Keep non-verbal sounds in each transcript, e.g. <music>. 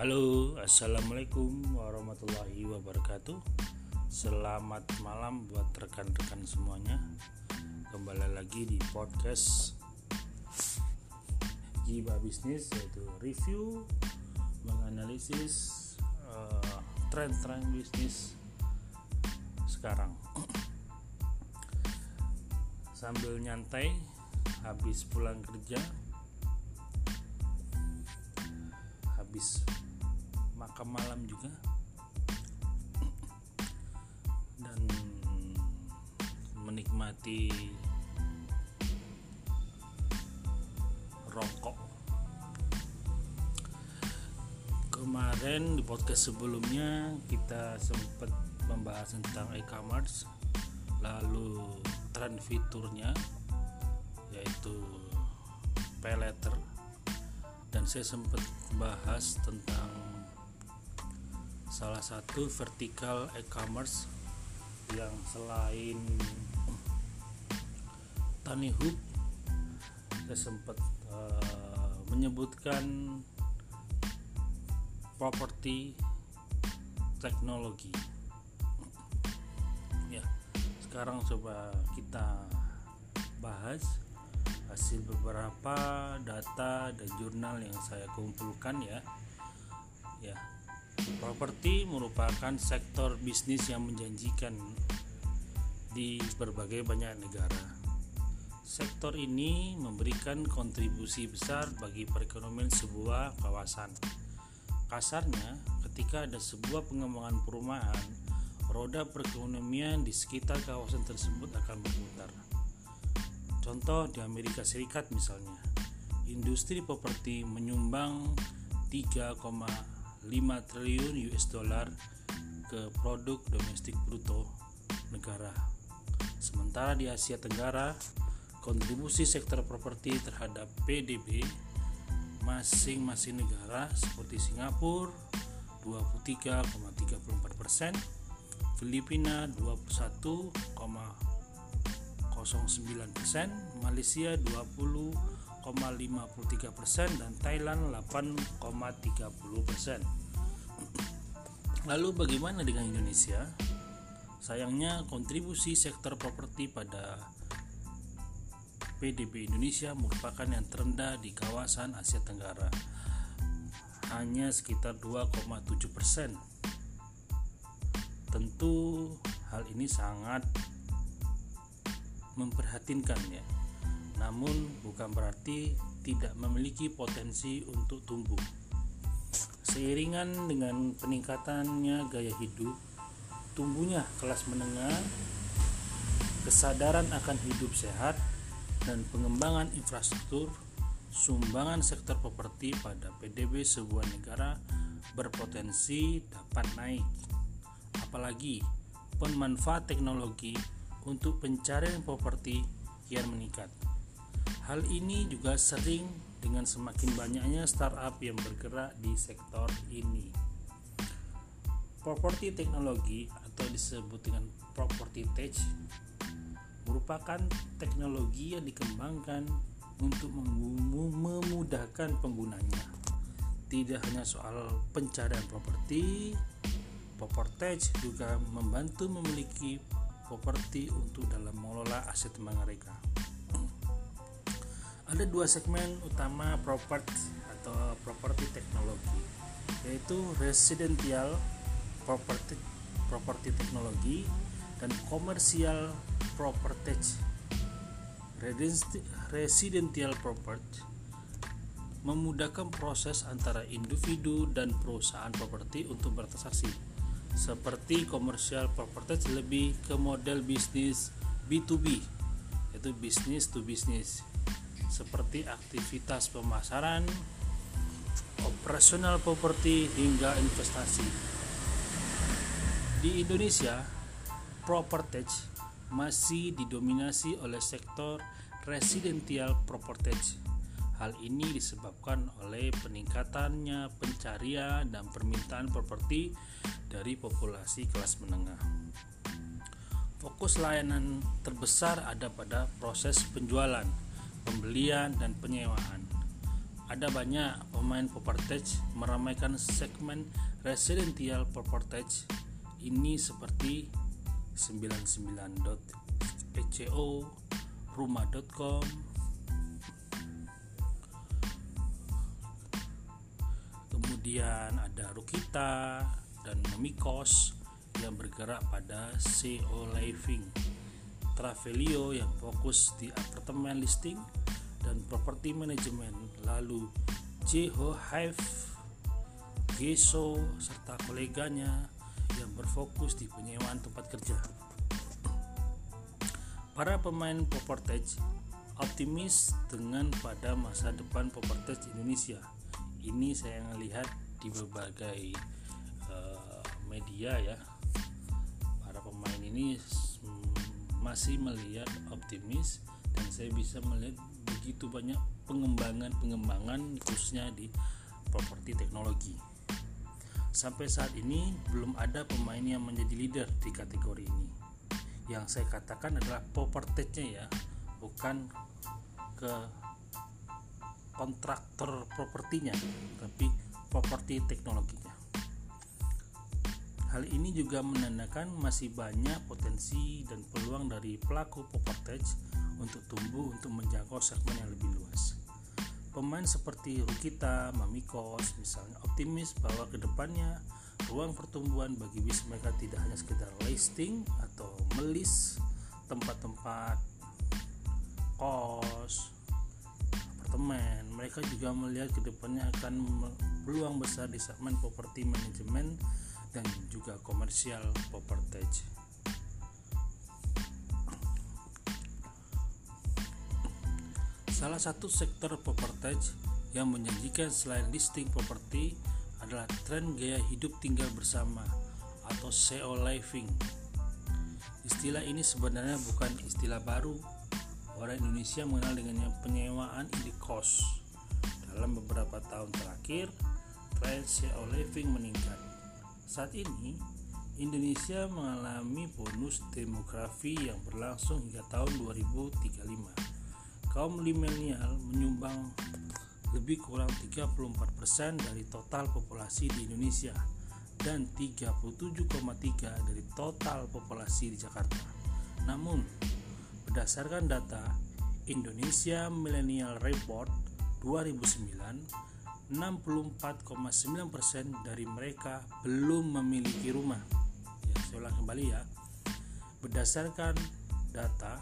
Halo, assalamualaikum warahmatullahi wabarakatuh. Selamat malam buat rekan-rekan semuanya. Kembali lagi di podcast Jiba Bisnis yaitu review, menganalisis uh, tren-tren bisnis sekarang. Sambil nyantai habis pulang kerja habis makan malam juga. Dan menikmati rokok. Kemarin di podcast sebelumnya kita sempat membahas tentang e-commerce lalu tren fiturnya yaitu pay letter dan saya sempat bahas tentang salah satu vertikal e-commerce yang selain Tani Hub saya sempat uh, menyebutkan properti teknologi. Ya sekarang coba kita bahas hasil beberapa data dan jurnal yang saya kumpulkan ya. Ya properti merupakan sektor bisnis yang menjanjikan di berbagai banyak negara. Sektor ini memberikan kontribusi besar bagi perekonomian sebuah kawasan. Kasarnya ketika ada sebuah pengembangan perumahan roda perekonomian di sekitar kawasan tersebut akan berputar. Contoh di Amerika Serikat misalnya, industri properti menyumbang 5 triliun US dollar ke produk domestik bruto negara. Sementara di Asia Tenggara, kontribusi sektor properti terhadap PDB masing-masing negara seperti Singapura 23,34 persen, Filipina 21,09 persen, Malaysia 20 8,53% dan Thailand 8,30%. Lalu bagaimana dengan Indonesia? Sayangnya kontribusi sektor properti pada PDB Indonesia merupakan yang terendah di kawasan Asia Tenggara. Hanya sekitar 2,7%. Tentu hal ini sangat memperhatinkan ya namun bukan berarti tidak memiliki potensi untuk tumbuh. Seiringan dengan peningkatannya gaya hidup, tumbuhnya kelas menengah, kesadaran akan hidup sehat, dan pengembangan infrastruktur, sumbangan sektor properti pada PDB sebuah negara berpotensi dapat naik. Apalagi pemanfaat teknologi untuk pencarian properti kian meningkat. Hal ini juga sering dengan semakin banyaknya startup yang bergerak di sektor ini. Properti teknologi atau disebut dengan property tech merupakan teknologi yang dikembangkan untuk memudahkan penggunanya. Tidak hanya soal pencarian properti, property juga membantu memiliki properti untuk dalam mengelola aset mereka. Ada dua segmen utama properti atau properti teknologi, yaitu residential property properti teknologi dan komersial property residential property memudahkan proses antara individu dan perusahaan properti untuk bertransaksi. Seperti komersial property lebih ke model bisnis B2B yaitu bisnis to bisnis seperti aktivitas pemasaran operasional properti hingga investasi. Di Indonesia property masih didominasi oleh sektor residential property Hal ini disebabkan oleh peningkatannya pencarian dan permintaan properti dari populasi kelas menengah. Fokus layanan terbesar ada pada proses penjualan, pembelian, dan penyewaan. ada banyak pemain propertage meramaikan segmen residential propertage ini seperti 99.eco, rumah.com, kemudian ada Rukita dan Memikos yang bergerak pada CO Living, Travelio yang fokus di apartemen listing dan properti manajemen, lalu Jeho Hive, Geso serta koleganya yang berfokus di penyewaan tempat kerja. Para pemain propertage optimis dengan pada masa depan propertage Indonesia. Ini saya melihat di berbagai uh, media ya. Para pemain ini masih melihat optimis dan saya bisa melihat begitu banyak pengembangan-pengembangan khususnya di properti teknologi. Sampai saat ini belum ada pemain yang menjadi leader di kategori ini. Yang saya katakan adalah propertinya ya, bukan ke kontraktor propertinya, tapi properti teknologinya. Hal ini juga menandakan masih banyak potensi dan peluang dari pelaku property untuk tumbuh untuk menjangkau segmen yang lebih luas. Pemain seperti Rukita, Mamikos misalnya optimis bahwa ke depannya ruang pertumbuhan bagi bis mereka tidak hanya sekedar listing atau melis tempat-tempat kos, apartemen. Mereka juga melihat ke depannya akan peluang besar di segmen properti manajemen dan juga komersial property. Salah satu sektor property yang menjanjikan selain listing properti adalah tren gaya hidup tinggal bersama atau SEO living. Istilah ini sebenarnya bukan istilah baru. Orang Indonesia mengenal dengan penyewaan indikos. Dalam beberapa tahun terakhir, tren SEO living meningkat. Saat ini, Indonesia mengalami bonus demografi yang berlangsung hingga tahun 2035 kaum milenial menyumbang lebih kurang 34% dari total populasi di Indonesia dan 37,3 dari total populasi di Jakarta. Namun, berdasarkan data Indonesia Millennial Report 2009, 64,9% dari mereka belum memiliki rumah. Ya, saya ulang kembali ya. Berdasarkan data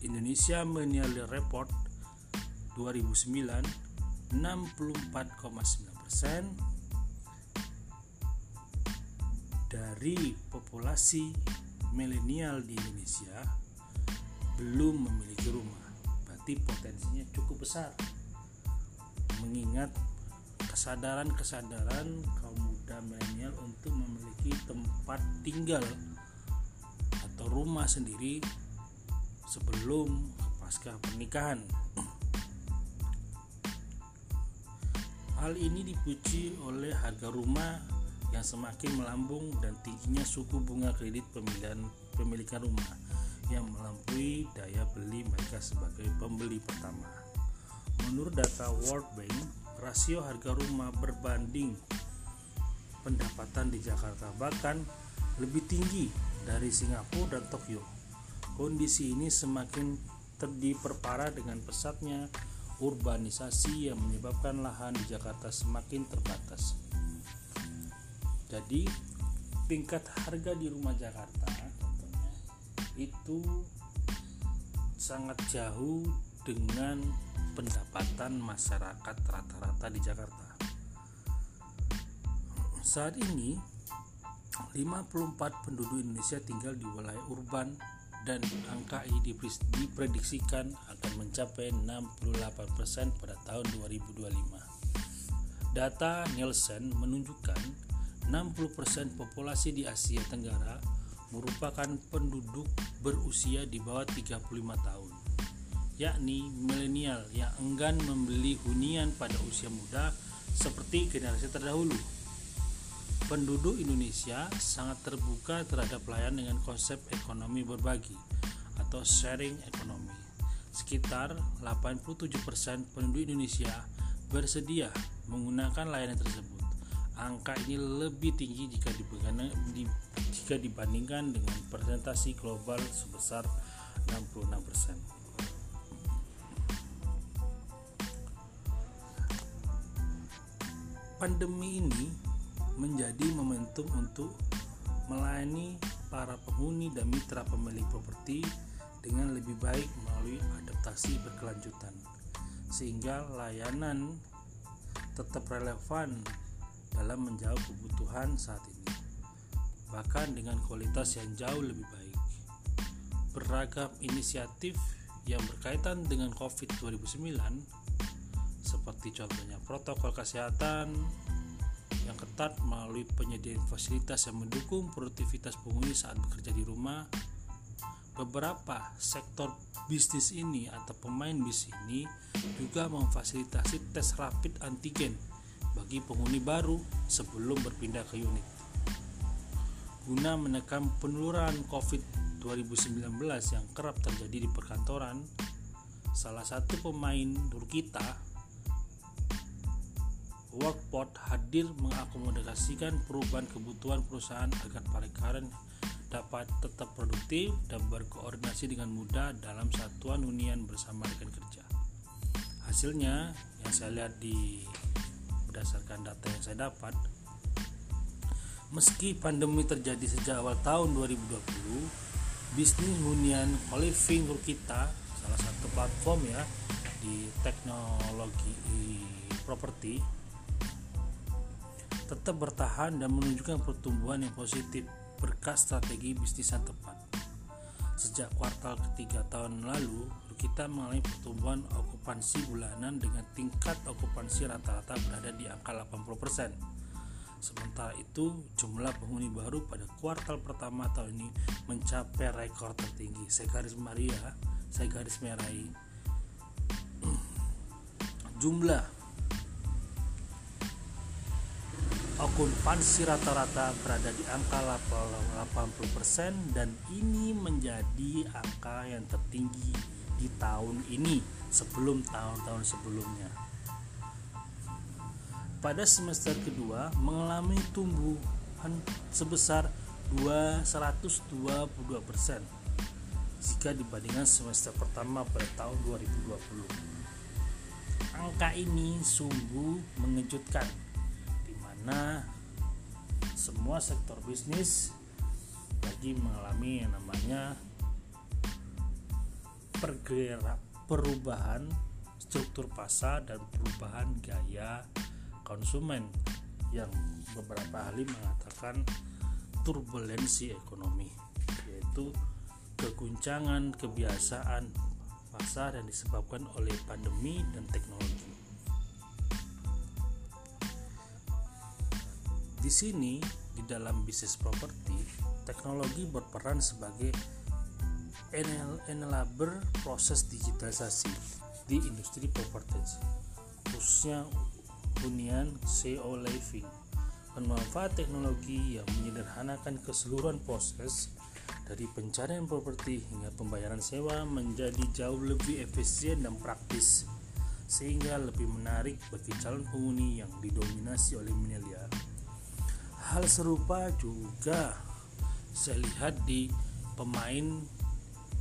Indonesia Millennial Report 2009 64,9% dari populasi milenial di Indonesia belum memiliki rumah. Berarti potensinya cukup besar. Mengingat kesadaran-kesadaran kaum muda milenial untuk memiliki tempat tinggal atau rumah sendiri sebelum pasca pernikahan. Hal ini dipuji oleh harga rumah yang semakin melambung dan tingginya suku bunga kredit pemilihan pemilikan rumah yang melampaui daya beli mereka sebagai pembeli pertama. Menurut data World Bank, rasio harga rumah berbanding pendapatan di Jakarta bahkan lebih tinggi dari Singapura dan Tokyo. Kondisi ini semakin terdiperparah dengan pesatnya urbanisasi yang menyebabkan lahan di Jakarta semakin terbatas. Jadi, tingkat harga di rumah Jakarta contohnya itu sangat jauh dengan pendapatan masyarakat rata-rata di Jakarta. Saat ini 54 penduduk Indonesia tinggal di wilayah urban dan angka ini diprediksikan akan mencapai 68% pada tahun 2025. Data Nielsen menunjukkan 60% populasi di Asia Tenggara merupakan penduduk berusia di bawah 35 tahun, yakni milenial yang enggan membeli hunian pada usia muda seperti generasi terdahulu penduduk Indonesia sangat terbuka terhadap pelayan dengan konsep ekonomi berbagi atau sharing ekonomi. Sekitar 87% penduduk Indonesia bersedia menggunakan layanan tersebut. Angka ini lebih tinggi jika dibandingkan dengan presentasi global sebesar 66%. Pandemi ini menjadi momentum untuk melayani para penghuni dan mitra pemilik properti dengan lebih baik melalui adaptasi berkelanjutan sehingga layanan tetap relevan dalam menjawab kebutuhan saat ini bahkan dengan kualitas yang jauh lebih baik. Beragam inisiatif yang berkaitan dengan COVID 2009 seperti contohnya protokol kesehatan yang ketat melalui penyediaan fasilitas yang mendukung produktivitas penghuni saat bekerja di rumah. Beberapa sektor bisnis ini atau pemain bisnis ini juga memfasilitasi tes rapid antigen bagi penghuni baru sebelum berpindah ke unit. Guna menekan penularan COVID 2019 yang kerap terjadi di perkantoran, salah satu pemain Nurkita Workport hadir mengakomodasikan perubahan kebutuhan perusahaan agar para karyawan dapat tetap produktif dan berkoordinasi dengan mudah dalam satuan hunian bersama rekan kerja. Hasilnya yang saya lihat di berdasarkan data yang saya dapat, meski pandemi terjadi sejak awal tahun 2020, bisnis hunian co-living kita salah satu platform ya di teknologi properti tetap bertahan dan menunjukkan pertumbuhan yang positif berkat strategi bisnis yang tepat. Sejak kuartal ketiga tahun lalu, kita mengalami pertumbuhan okupansi bulanan dengan tingkat okupansi rata-rata berada di angka 80%. Sementara itu, jumlah penghuni baru pada kuartal pertama tahun ini mencapai rekor tertinggi. Saya garis Maria, saya garis merahi <clears throat> jumlah okupansi rata-rata berada di angka 80% dan ini menjadi angka yang tertinggi di tahun ini sebelum tahun-tahun sebelumnya. Pada semester kedua mengalami tumbuhan sebesar 222% jika dibandingkan semester pertama pada tahun 2020. Angka ini sungguh mengejutkan mana semua sektor bisnis lagi mengalami yang namanya pergerak perubahan struktur pasar dan perubahan gaya konsumen yang beberapa ahli mengatakan turbulensi ekonomi yaitu keguncangan kebiasaan pasar yang disebabkan oleh pandemi dan teknologi Di sini, di dalam bisnis properti, teknologi berperan sebagai enabler proses digitalisasi di industri properti, khususnya hunian CO living. Pemanfaat teknologi yang menyederhanakan keseluruhan proses dari pencarian properti hingga pembayaran sewa menjadi jauh lebih efisien dan praktis sehingga lebih menarik bagi calon penghuni yang didominasi oleh milenial hal serupa juga saya lihat di pemain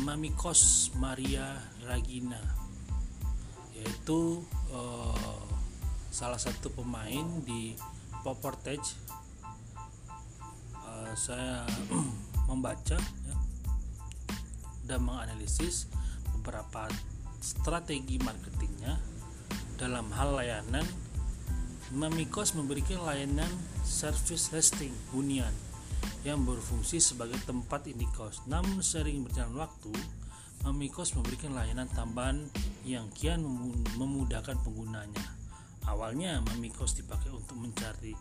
Mamikos Maria Ragina yaitu uh, salah satu pemain di Poportage uh, saya <clears throat> membaca ya, dan menganalisis beberapa strategi marketingnya dalam hal layanan Mamikos memberikan layanan service listing hunian yang berfungsi sebagai tempat indikos. Namun sering berjalan waktu, Mamikos memberikan layanan tambahan yang kian memudahkan penggunanya. Awalnya Mamikos dipakai untuk mencari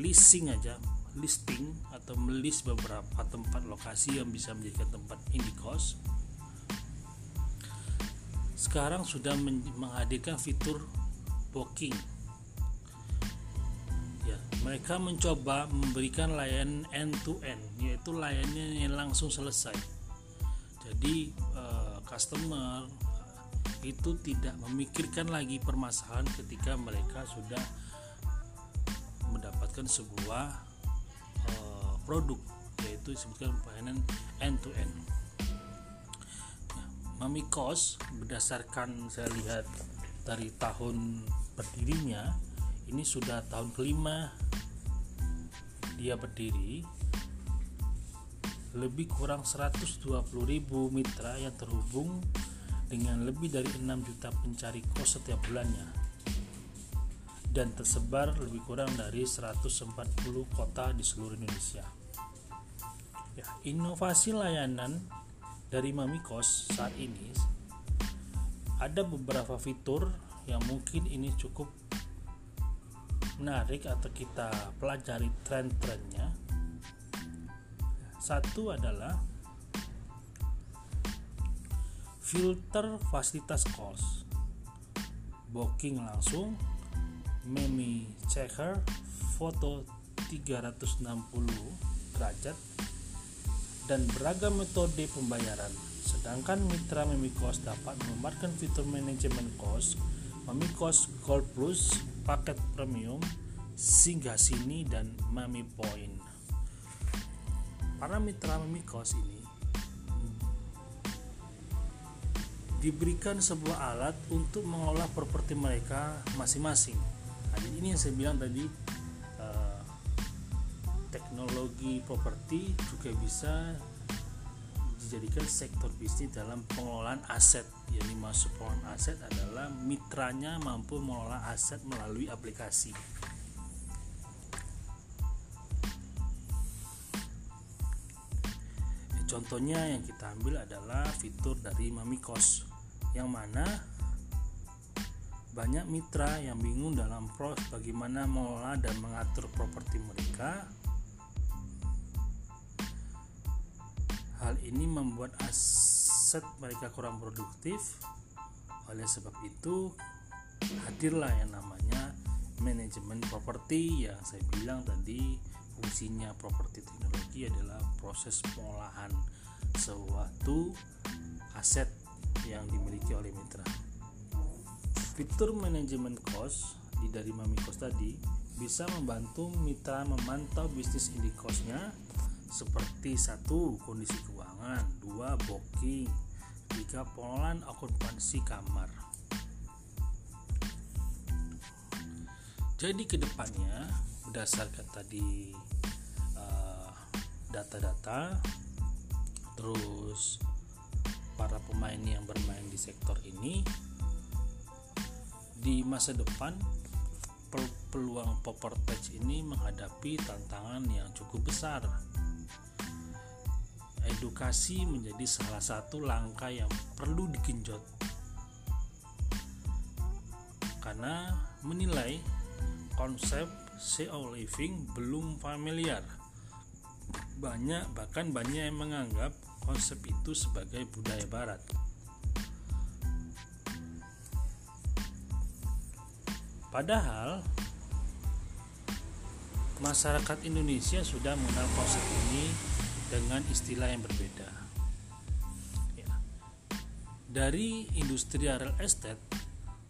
leasing aja, listing atau melis beberapa tempat lokasi yang bisa menjadikan tempat indikos. Sekarang sudah menghadirkan fitur booking mereka mencoba memberikan layanan end to end yaitu layanan yang langsung selesai jadi uh, customer itu tidak memikirkan lagi permasalahan ketika mereka sudah mendapatkan sebuah uh, produk yaitu disebutkan pelayanan end to end. Mami Kos berdasarkan saya lihat dari tahun berdirinya ini sudah tahun kelima dia berdiri lebih kurang 120.000 mitra yang terhubung dengan lebih dari 6 juta pencari kos setiap bulannya dan tersebar lebih kurang dari 140 kota di seluruh Indonesia. Ya, inovasi layanan dari Mamikos saat ini ada beberapa fitur yang mungkin ini cukup menarik atau kita pelajari tren-trennya. Satu adalah filter fasilitas kos, booking langsung, memi checker, foto 360 derajat, dan beragam metode pembayaran. Sedangkan mitra Memikos dapat memamerkan fitur manajemen kos, Memikos Gold Plus, paket premium, singgah sini dan Mami Point. Para mitra Memikos ini diberikan sebuah alat untuk mengolah properti mereka masing-masing. Nah, ini yang saya bilang tadi eh, teknologi properti juga bisa dijadikan sektor bisnis dalam pengelolaan aset. Yang dimaksud pengelolaan aset adalah mitranya mampu mengelola aset melalui aplikasi. Contohnya yang kita ambil adalah fitur dari Mamikos yang mana banyak mitra yang bingung dalam proses bagaimana mengelola dan mengatur properti mereka Hal ini membuat aset mereka kurang produktif. Oleh sebab itu, hadirlah yang namanya manajemen properti yang saya bilang tadi fungsinya properti teknologi adalah proses pengolahan suatu aset yang dimiliki oleh mitra. Fitur manajemen cost di dari Mami Cost tadi bisa membantu mitra memantau bisnis indikosnya seperti satu kondisi keuangan, dua booking, tiga pengelolaan okupansi kamar. Jadi ke depannya berdasarkan tadi uh, data-data, terus para pemain yang bermain di sektor ini di masa depan peluang properti ini menghadapi tantangan yang cukup besar edukasi menjadi salah satu langkah yang perlu digenjot. Karena menilai konsep CEO living belum familiar. Banyak bahkan banyak yang menganggap konsep itu sebagai budaya barat. Padahal masyarakat Indonesia sudah mengenal konsep ini dengan istilah yang berbeda. Ya. Dari industri real estate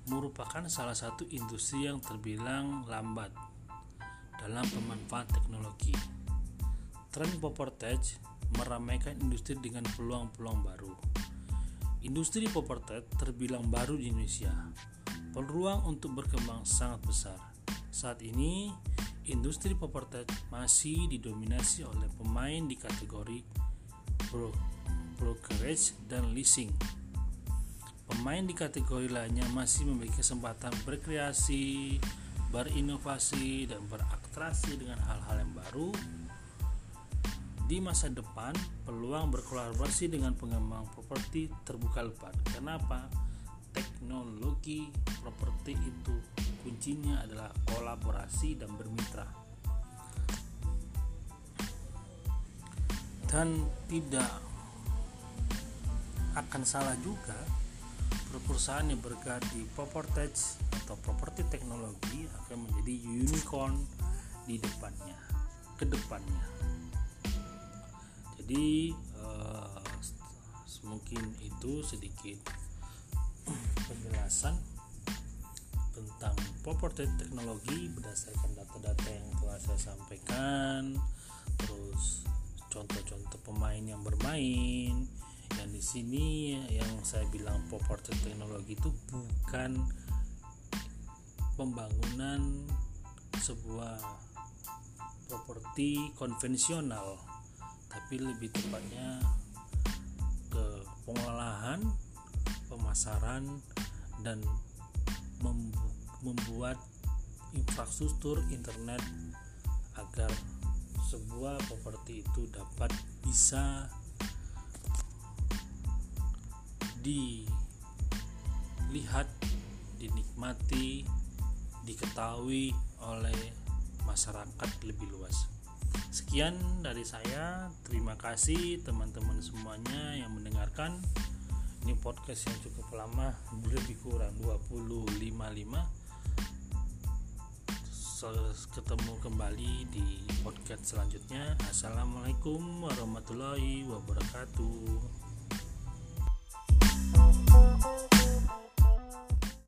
merupakan salah satu industri yang terbilang lambat dalam pemanfaat teknologi. Tren propertage meramaikan industri dengan peluang-peluang baru. Industri propertage terbilang baru di Indonesia. Peluang untuk berkembang sangat besar. Saat ini, industri properti masih didominasi oleh pemain di kategori bro brokerage dan leasing. Pemain di kategori lainnya masih memiliki kesempatan berkreasi, berinovasi, dan beratraksi dengan hal-hal yang baru. Di masa depan, peluang berkolaborasi dengan pengembang properti terbuka lebar. Kenapa? Teknologi properti itu kuncinya adalah kolaborasi dan bermitra. Dan tidak akan salah juga perusahaan yang bergerak di property atau properti teknologi akan menjadi unicorn di depannya ke depannya. Jadi uh, mungkin itu sedikit <clears throat> pembahasan tentang properti teknologi berdasarkan data-data yang telah saya sampaikan. Terus contoh-contoh pemain yang bermain. Yang di sini yang saya bilang properti teknologi itu bukan pembangunan sebuah properti konvensional tapi lebih tepatnya ke pengolahan pemasaran dan membuat infrastruktur internet agar sebuah properti itu dapat bisa dilihat, dinikmati, diketahui oleh masyarakat lebih luas. Sekian dari saya. Terima kasih teman-teman semuanya yang mendengarkan ini podcast yang cukup lama boleh dikurang 255 ketemu kembali di podcast selanjutnya. Assalamualaikum warahmatullahi wabarakatuh.